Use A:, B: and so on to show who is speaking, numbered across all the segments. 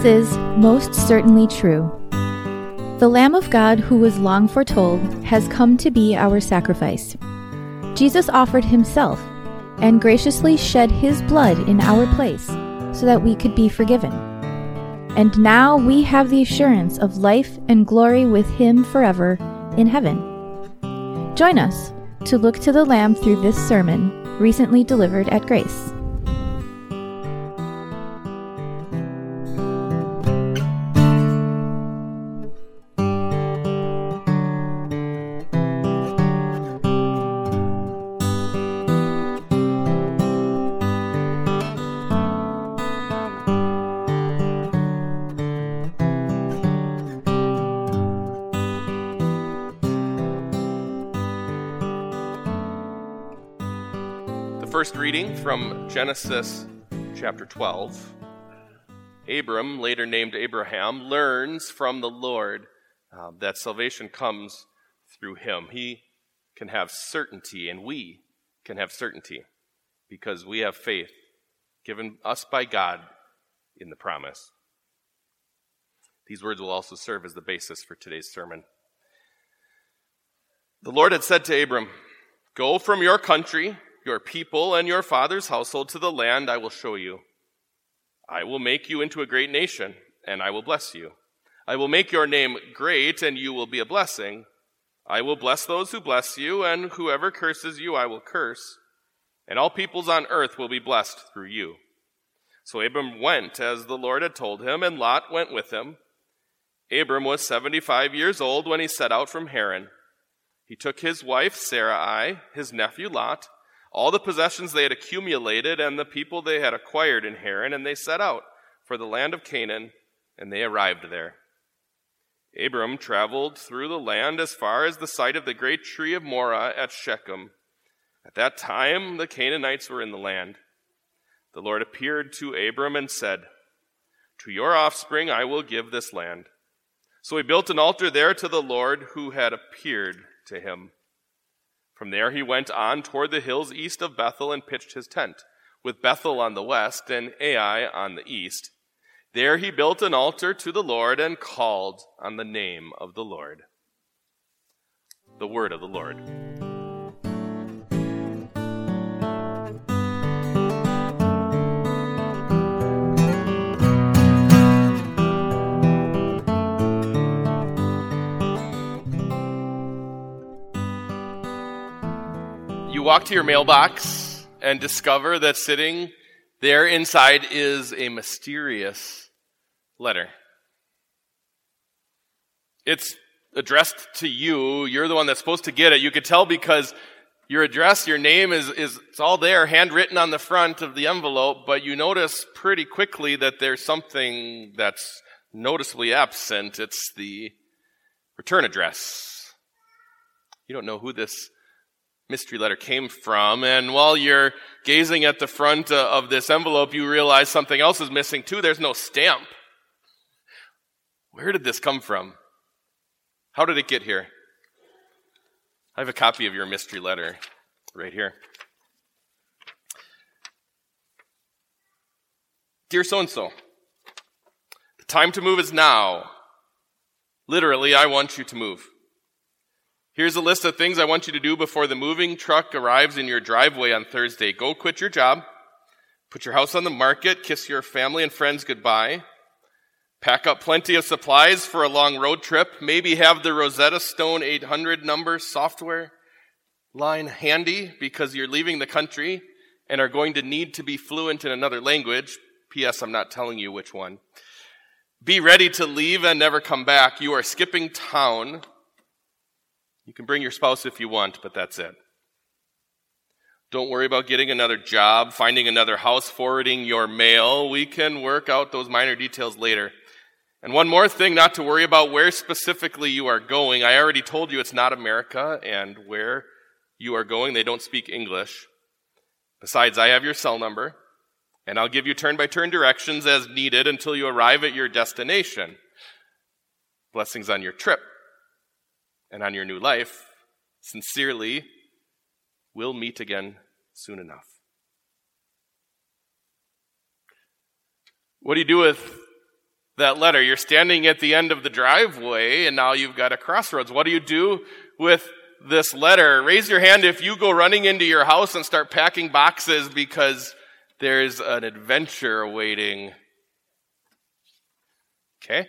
A: This is most certainly true. The Lamb of God, who was long foretold, has come to be our sacrifice. Jesus offered himself and graciously shed his blood in our place so that we could be forgiven. And now we have the assurance of life and glory with him forever in heaven. Join us to look to the Lamb through this sermon recently delivered at Grace.
B: Reading from Genesis chapter 12. Abram, later named Abraham, learns from the Lord uh, that salvation comes through him. He can have certainty, and we can have certainty because we have faith given us by God in the promise. These words will also serve as the basis for today's sermon. The Lord had said to Abram, Go from your country your people and your father's household to the land I will show you. I will make you into a great nation, and I will bless you. I will make your name great, and you will be a blessing. I will bless those who bless you, and whoever curses you, I will curse. And all peoples on earth will be blessed through you. So Abram went as the Lord had told him, and Lot went with him. Abram was 75 years old when he set out from Haran. He took his wife Sarai, his nephew Lot, all the possessions they had accumulated and the people they had acquired in Haran, and they set out for the land of Canaan, and they arrived there. Abram traveled through the land as far as the site of the great tree of Moreh at Shechem. At that time, the Canaanites were in the land. The Lord appeared to Abram and said, To your offspring I will give this land. So he built an altar there to the Lord who had appeared to him. From there he went on toward the hills east of Bethel and pitched his tent, with Bethel on the west and Ai on the east. There he built an altar to the Lord and called on the name of the Lord. The word of the Lord. Walk to your mailbox and discover that sitting there inside is a mysterious letter. It's addressed to you. You're the one that's supposed to get it. You could tell because your address, your name is, is it's all there, handwritten on the front of the envelope, but you notice pretty quickly that there's something that's noticeably absent. It's the return address. You don't know who this mystery letter came from. And while you're gazing at the front uh, of this envelope, you realize something else is missing too. There's no stamp. Where did this come from? How did it get here? I have a copy of your mystery letter right here. Dear so and so, the time to move is now. Literally, I want you to move. Here's a list of things I want you to do before the moving truck arrives in your driveway on Thursday. Go quit your job, put your house on the market, kiss your family and friends goodbye, pack up plenty of supplies for a long road trip, maybe have the Rosetta Stone 800 number software line handy because you're leaving the country and are going to need to be fluent in another language. P.S. I'm not telling you which one. Be ready to leave and never come back. You are skipping town you can bring your spouse if you want, but that's it. Don't worry about getting another job, finding another house, forwarding your mail. We can work out those minor details later. And one more thing not to worry about where specifically you are going. I already told you it's not America, and where you are going, they don't speak English. Besides, I have your cell number, and I'll give you turn by turn directions as needed until you arrive at your destination. Blessings on your trip and on your new life. Sincerely, we'll meet again soon enough. What do you do with that letter? You're standing at the end of the driveway and now you've got a crossroads. What do you do with this letter? Raise your hand if you go running into your house and start packing boxes because there's an adventure awaiting. Okay?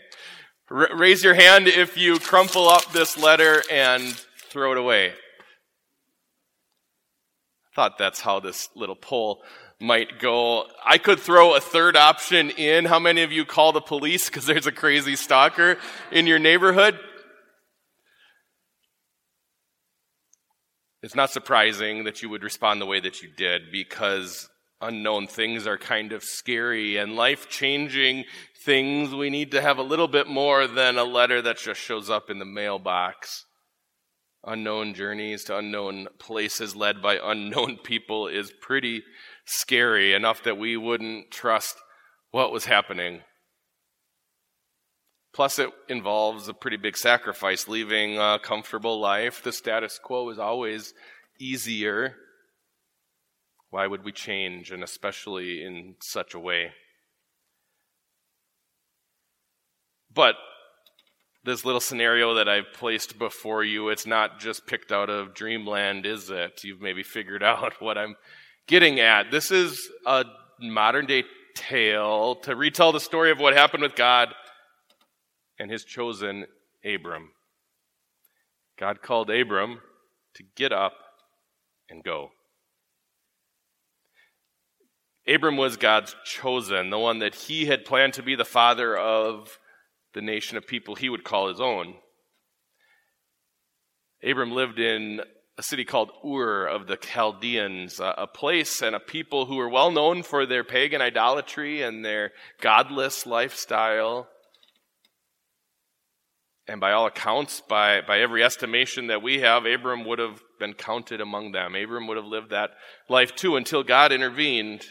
B: R- raise your hand if you crumple up this letter and throw it away. I thought that's how this little poll might go. I could throw a third option in. How many of you call the police because there's a crazy stalker in your neighborhood? It's not surprising that you would respond the way that you did because unknown things are kind of scary and life changing things. We need to have a little bit more than a letter that just shows up in the mailbox. Unknown journeys to unknown places led by unknown people is pretty scary enough that we wouldn't trust what was happening. Plus, it involves a pretty big sacrifice, leaving a comfortable life. The status quo is always easier. Why would we change, and especially in such a way? But this little scenario that I've placed before you, it's not just picked out of dreamland, is it? You've maybe figured out what I'm getting at. This is a modern day tale to retell the story of what happened with God and his chosen Abram. God called Abram to get up and go. Abram was God's chosen, the one that he had planned to be the father of the nation of people he would call his own. Abram lived in a city called Ur of the Chaldeans, a place and a people who were well known for their pagan idolatry and their godless lifestyle. And by all accounts, by, by every estimation that we have, Abram would have been counted among them. Abram would have lived that life too until God intervened.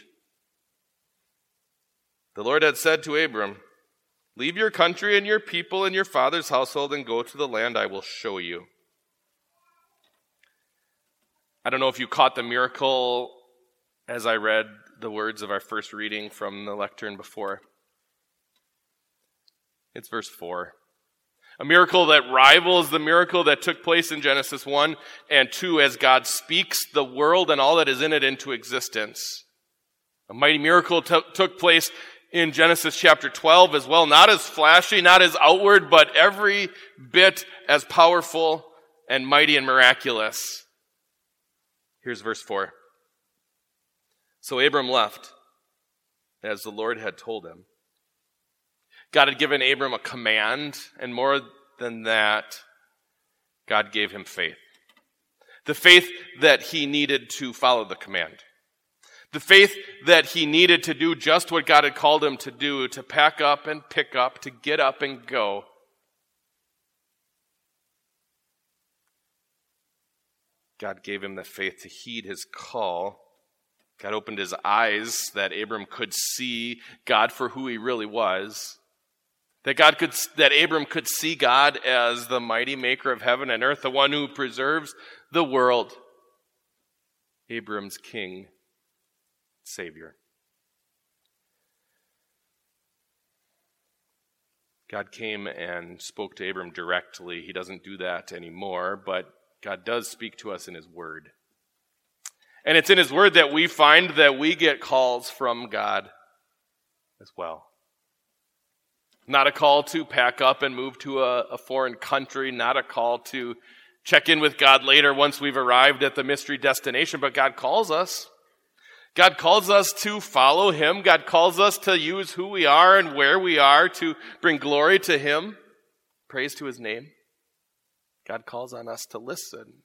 B: The Lord had said to Abram, Leave your country and your people and your father's household and go to the land I will show you. I don't know if you caught the miracle as I read the words of our first reading from the lectern before. It's verse 4. A miracle that rivals the miracle that took place in Genesis 1 and 2 as God speaks the world and all that is in it into existence. A mighty miracle t- took place in Genesis chapter 12 as well. Not as flashy, not as outward, but every bit as powerful and mighty and miraculous. Here's verse 4. So Abram left as the Lord had told him. God had given Abram a command, and more than that, God gave him faith. The faith that he needed to follow the command. The faith that he needed to do just what God had called him to do, to pack up and pick up, to get up and go. God gave him the faith to heed his call. God opened his eyes that Abram could see God for who he really was. That God could, that Abram could see God as the mighty maker of heaven and earth, the one who preserves the world. Abram's king, savior. God came and spoke to Abram directly. He doesn't do that anymore, but God does speak to us in His Word. And it's in His Word that we find that we get calls from God as well. Not a call to pack up and move to a, a, foreign country. Not a call to check in with God later once we've arrived at the mystery destination. But God calls us. God calls us to follow Him. God calls us to use who we are and where we are to bring glory to Him. Praise to His name. God calls on us to listen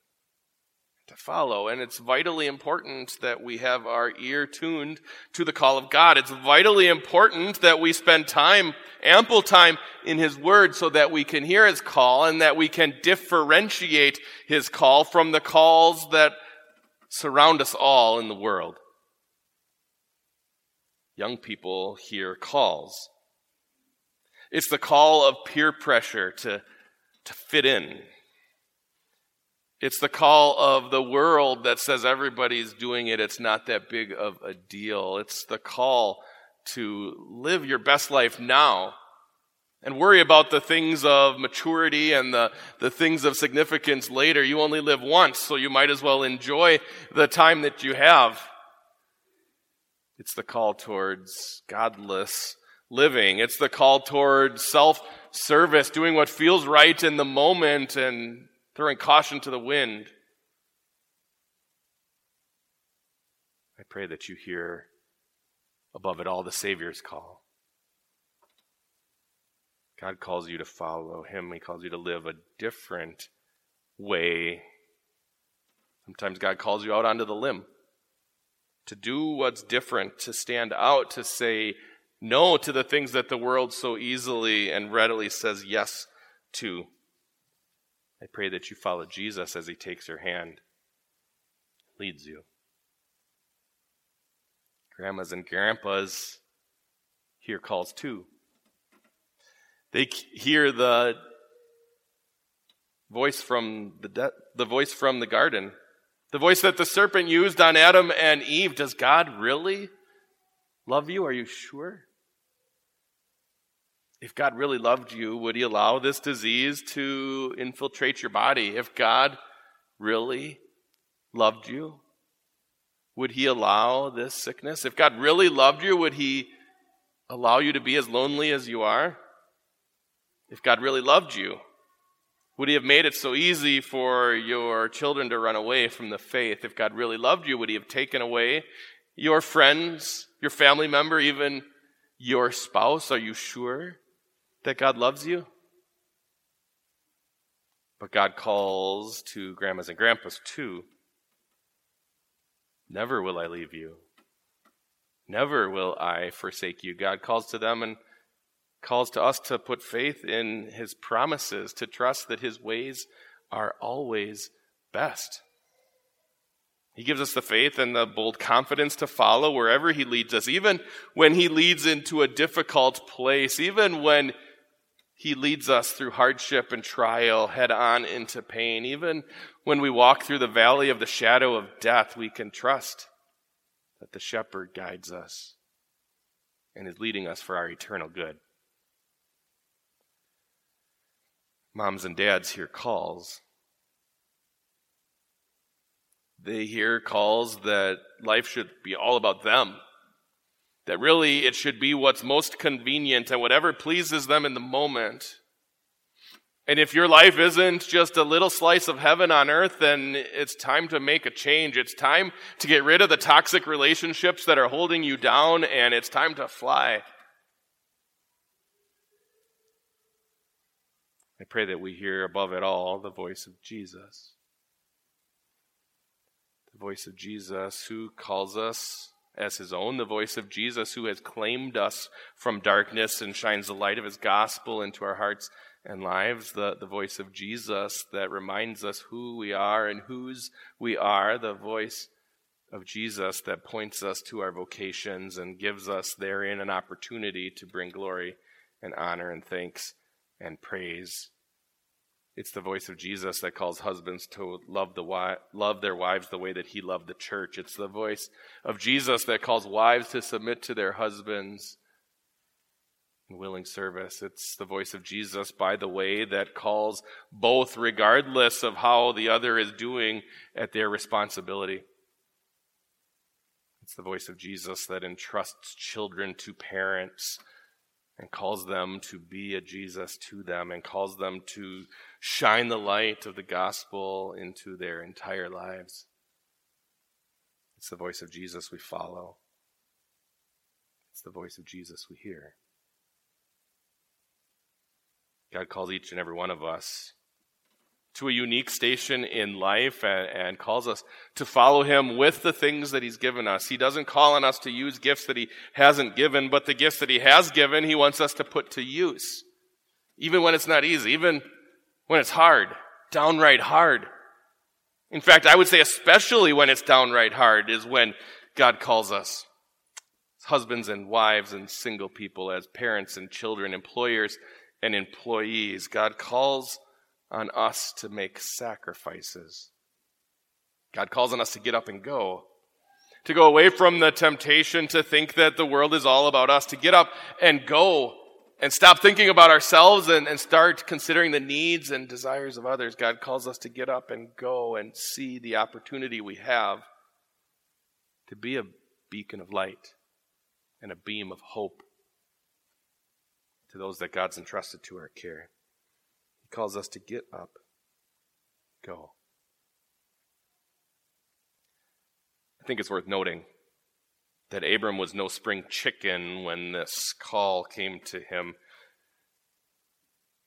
B: to follow. And it's vitally important that we have our ear tuned to the call of God. It's vitally important that we spend time, ample time in His Word so that we can hear His call and that we can differentiate His call from the calls that surround us all in the world. Young people hear calls. It's the call of peer pressure to, to fit in, it's the call of the world that says everybody's doing it. It's not that big of a deal. It's the call to live your best life now and worry about the things of maturity and the, the things of significance later. You only live once, so you might as well enjoy the time that you have. It's the call towards godless living. It's the call towards self service, doing what feels right in the moment and throwing caution to the wind. I pray that you hear above it all the Savior's call. God calls you to follow Him, He calls you to live a different way. Sometimes God calls you out onto the limb to do what's different, to stand out, to say no to the things that the world so easily and readily says yes to. I pray that you follow Jesus as he takes your hand, leads you. Grandmas and grandpas hear calls too. They hear the voice from the de- the voice from the garden the voice that the serpent used on Adam and Eve. Does God really love you? Are you sure? If God really loved you, would He allow this disease to infiltrate your body? If God really loved you, would He allow this sickness? If God really loved you, would He allow you to be as lonely as you are? If God really loved you, would he have made it so easy for your children to run away from the faith? If God really loved you, would he have taken away your friends, your family member, even your spouse? Are you sure that God loves you? But God calls to grandmas and grandpas too. Never will I leave you. Never will I forsake you. God calls to them and calls to us to put faith in his promises, to trust that his ways are always best. He gives us the faith and the bold confidence to follow wherever he leads us, even when he leads into a difficult place, even when he leads us through hardship and trial head on into pain. Even when we walk through the valley of the shadow of death, we can trust that the shepherd guides us and is leading us for our eternal good. Moms and dads hear calls. They hear calls that life should be all about them. That really it should be what's most convenient and whatever pleases them in the moment. And if your life isn't just a little slice of heaven on earth, then it's time to make a change. It's time to get rid of the toxic relationships that are holding you down, and it's time to fly. I pray that we hear above it all the voice of Jesus. The voice of Jesus who calls us as his own, the voice of Jesus who has claimed us from darkness and shines the light of his gospel into our hearts and lives, the, the voice of Jesus that reminds us who we are and whose we are, the voice of Jesus that points us to our vocations and gives us therein an opportunity to bring glory and honor and thanks and praise. It's the voice of Jesus that calls husbands to love, the wi- love their wives the way that he loved the church. It's the voice of Jesus that calls wives to submit to their husbands in willing service. It's the voice of Jesus, by the way, that calls both, regardless of how the other is doing, at their responsibility. It's the voice of Jesus that entrusts children to parents and calls them to be a Jesus to them and calls them to shine the light of the gospel into their entire lives. It's the voice of Jesus we follow. It's the voice of Jesus we hear. God calls each and every one of us to a unique station in life and, and, calls us to follow him with the things that he's given us. He doesn't call on us to use gifts that he hasn't given, but the gifts that he has given, he wants us to put to use. Even when it's not easy, even when it's hard, downright hard. In fact, I would say especially when it's downright hard is when God calls us. As husbands and wives and single people, as parents and children, employers and employees. God calls on us to make sacrifices. God calls on us to get up and go. To go away from the temptation to think that the world is all about us, to get up and go and stop thinking about ourselves and, and start considering the needs and desires of others. God calls us to get up and go and see the opportunity we have to be a beacon of light and a beam of hope to those that God's entrusted to our care. He calls us to get up, go. I think it's worth noting that Abram was no spring chicken when this call came to him.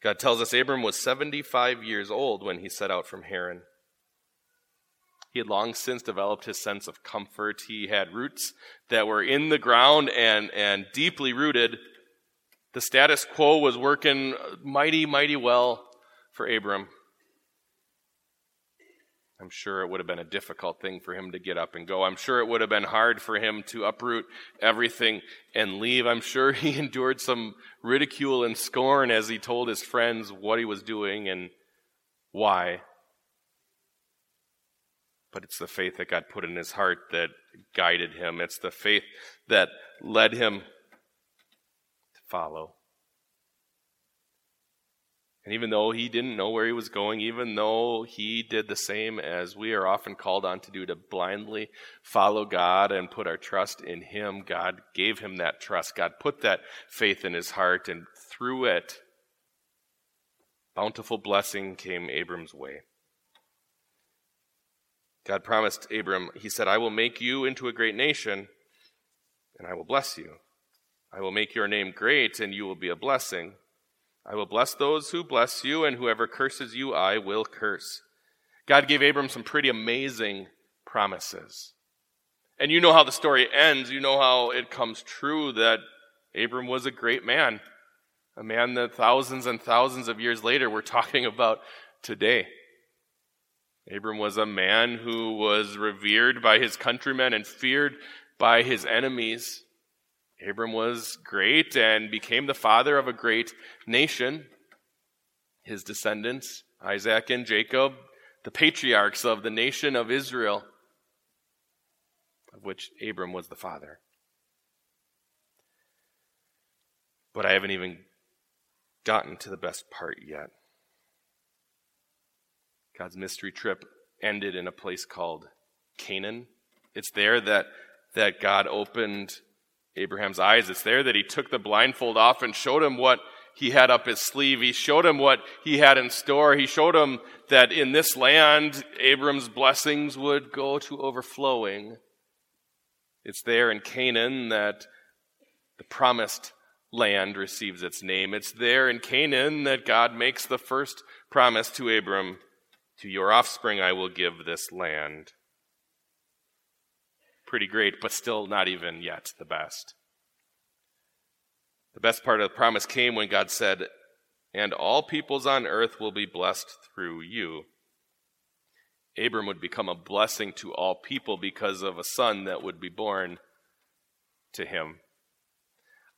B: God tells us Abram was 75 years old when he set out from Haran. He had long since developed his sense of comfort. He had roots that were in the ground and, and deeply rooted. The status quo was working mighty, mighty well for Abram. I'm sure it would have been a difficult thing for him to get up and go. I'm sure it would have been hard for him to uproot everything and leave. I'm sure he endured some ridicule and scorn as he told his friends what he was doing and why. But it's the faith that God put in his heart that guided him. It's the faith that led him to follow. And even though he didn't know where he was going, even though he did the same as we are often called on to do, to blindly follow God and put our trust in him, God gave him that trust. God put that faith in his heart, and through it, bountiful blessing came Abram's way. God promised Abram, He said, I will make you into a great nation, and I will bless you. I will make your name great, and you will be a blessing. I will bless those who bless you, and whoever curses you, I will curse. God gave Abram some pretty amazing promises. And you know how the story ends. You know how it comes true that Abram was a great man, a man that thousands and thousands of years later we're talking about today. Abram was a man who was revered by his countrymen and feared by his enemies. Abram was great and became the father of a great nation. His descendants, Isaac and Jacob, the patriarchs of the nation of Israel, of which Abram was the father. But I haven't even gotten to the best part yet. God's mystery trip ended in a place called Canaan. It's there that, that God opened Abraham's eyes. It's there that he took the blindfold off and showed him what he had up his sleeve. He showed him what he had in store. He showed him that in this land, Abram's blessings would go to overflowing. It's there in Canaan that the promised land receives its name. It's there in Canaan that God makes the first promise to Abram To your offspring I will give this land pretty great, but still not even yet the best. The best part of the promise came when God said, And all peoples on earth will be blessed through you. Abram would become a blessing to all people because of a son that would be born to him.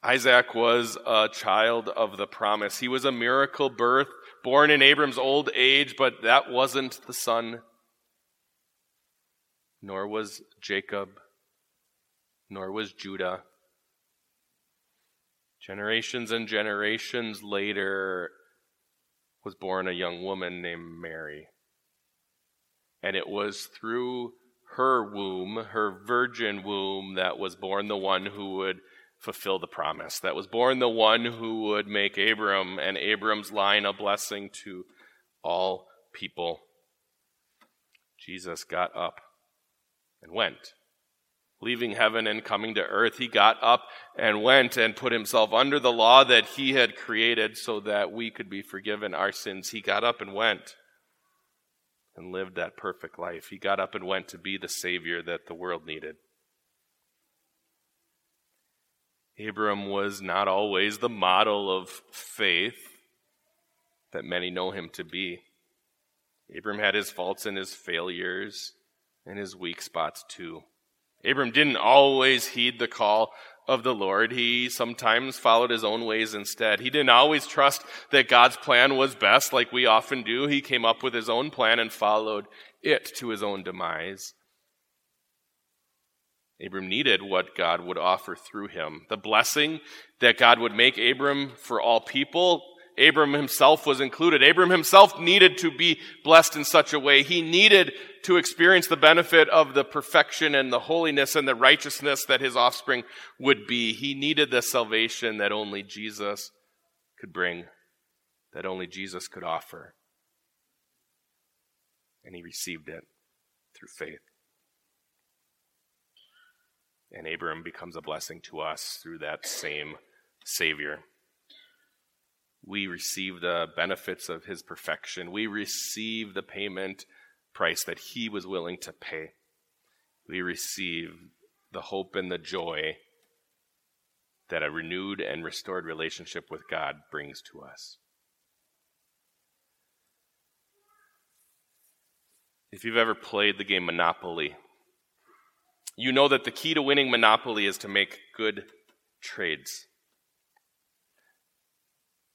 B: Isaac was a child of the promise. He was a miracle birth, born in Abram's old age, but that wasn't the son nor was Jacob, nor was Judah. Generations and generations later was born a young woman named Mary. And it was through her womb, her virgin womb, that was born the one who would fulfill the promise, that was born the one who would make Abram and Abram's line a blessing to all people. Jesus got up and went. Leaving heaven and coming to earth, he got up and went and put himself under the law that he had created so that we could be forgiven our sins. He got up and went and lived that perfect life. He got up and went to be the Savior that the world needed. Abram was not always the model of faith that many know him to be. Abram had his faults and his failures and his weak spots too. Abram didn't always heed the call of the Lord. He sometimes followed his own ways instead. He didn't always trust that God's plan was best like we often do. He came up with his own plan and followed it to his own demise. Abram needed what God would offer through him. The blessing that God would make Abram for all people, Abram himself was included. Abram himself needed to be blessed in such a way. He needed to experience the benefit of the perfection and the holiness and the righteousness that his offspring would be. He needed the salvation that only Jesus could bring, that only Jesus could offer. And he received it through faith. And Abram becomes a blessing to us through that same Savior. We receive the benefits of his perfection. We receive the payment price that he was willing to pay. We receive the hope and the joy that a renewed and restored relationship with God brings to us. If you've ever played the game Monopoly, you know that the key to winning Monopoly is to make good trades.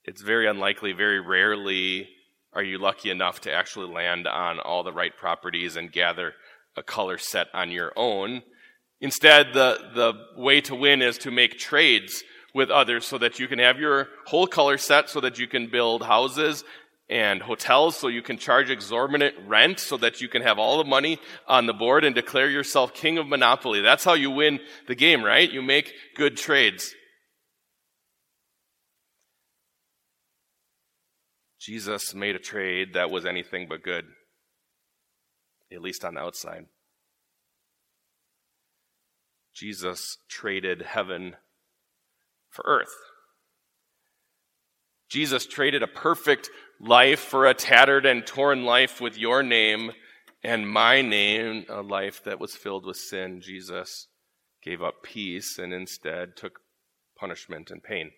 B: It's very unlikely, very rarely are you lucky enough to actually land on all the right properties and gather a color set on your own. Instead, the, the way to win is to make trades with others so that you can have your whole color set so that you can build houses and hotels so you can charge exorbitant rent so that you can have all the money on the board and declare yourself king of monopoly. That's how you win the game, right? You make good trades. Jesus made a trade that was anything but good, at least on the outside. Jesus traded heaven for earth. Jesus traded a perfect life for a tattered and torn life with your name and my name, a life that was filled with sin. Jesus gave up peace and instead took punishment and pain.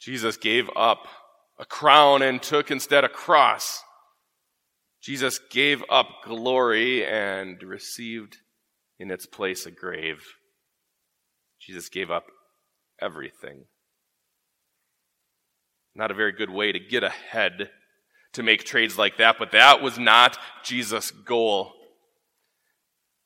B: Jesus gave up a crown and took instead a cross. Jesus gave up glory and received in its place a grave. Jesus gave up everything. Not a very good way to get ahead to make trades like that, but that was not Jesus' goal.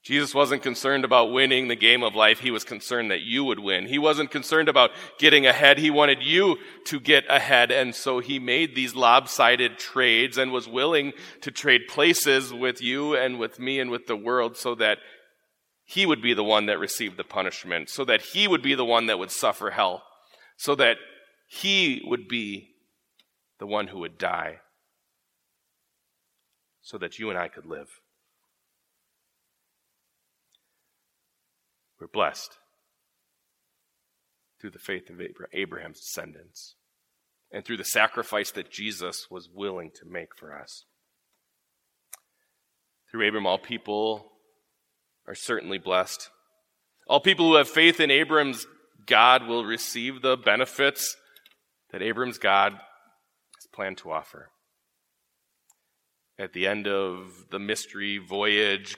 B: Jesus wasn't concerned about winning the game of life. He was concerned that you would win. He wasn't concerned about getting ahead. He wanted you to get ahead. And so he made these lopsided trades and was willing to trade places with you and with me and with the world so that he would be the one that received the punishment, so that he would be the one that would suffer hell, so that he would be the one who would die, so that you and I could live. We're blessed through the faith of Abraham's descendants and through the sacrifice that Jesus was willing to make for us. Through Abraham, all people are certainly blessed. All people who have faith in Abraham's God will receive the benefits that Abraham's God has planned to offer. At the end of the mystery voyage,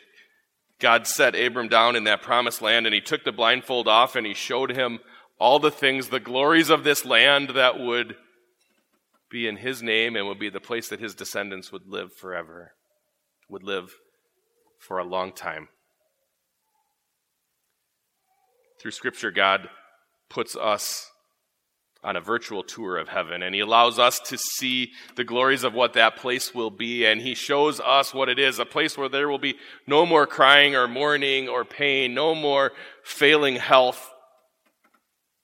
B: God set Abram down in that promised land and he took the blindfold off and he showed him all the things, the glories of this land that would be in his name and would be the place that his descendants would live forever, would live for a long time. Through Scripture, God puts us on a virtual tour of heaven, and He allows us to see the glories of what that place will be, and He shows us what it is a place where there will be no more crying or mourning or pain, no more failing health,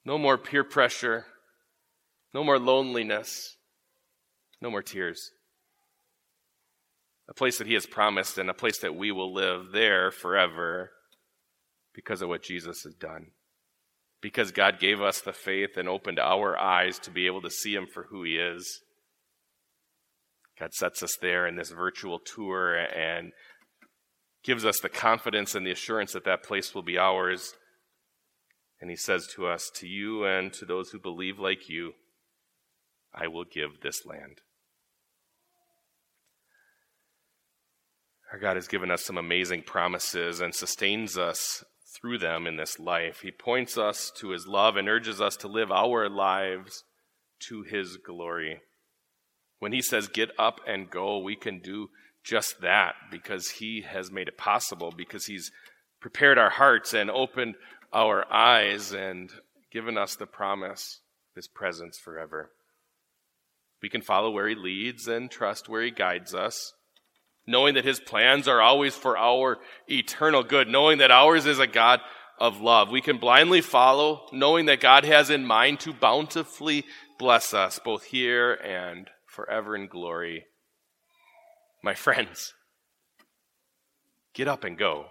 B: no more peer pressure, no more loneliness, no more tears. A place that He has promised, and a place that we will live there forever because of what Jesus has done because God gave us the faith and opened our eyes to be able to see Him for who He is. God sets us there in this virtual tour and gives us the confidence and the assurance that that place will be ours. And He says to us, To you and to those who believe like you, I will give this land. Our God has given us some amazing promises and sustains us through them in this life. He points us to his love and urges us to live our lives to his glory. When he says, Get up and go, we can do just that because he has made it possible, because he's prepared our hearts and opened our eyes and given us the promise of his presence forever. We can follow where he leads and trust where he guides us, knowing that his plans are always for our eternal good, knowing that ours is a God of love. We can blindly follow, knowing that God has in mind to bountifully bless us, both here and forever in glory. My friends, get up and go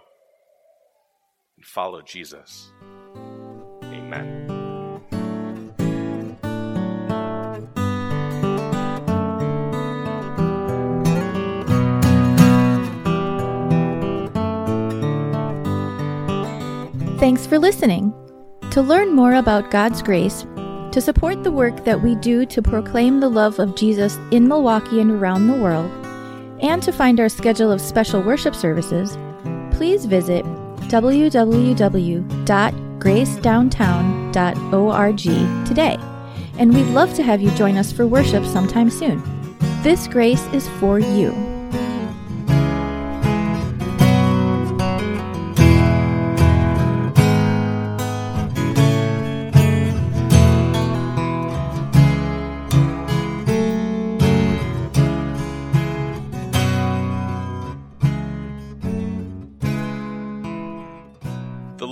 B: and follow Jesus.
A: Thanks for listening. To learn more about God's grace, to support the work that we do to proclaim the love of Jesus in Milwaukee and around the world, and to find our schedule of special worship services, please visit www.gracedowntown.org today. And we'd love to have you join us for worship sometime soon. This grace is for you.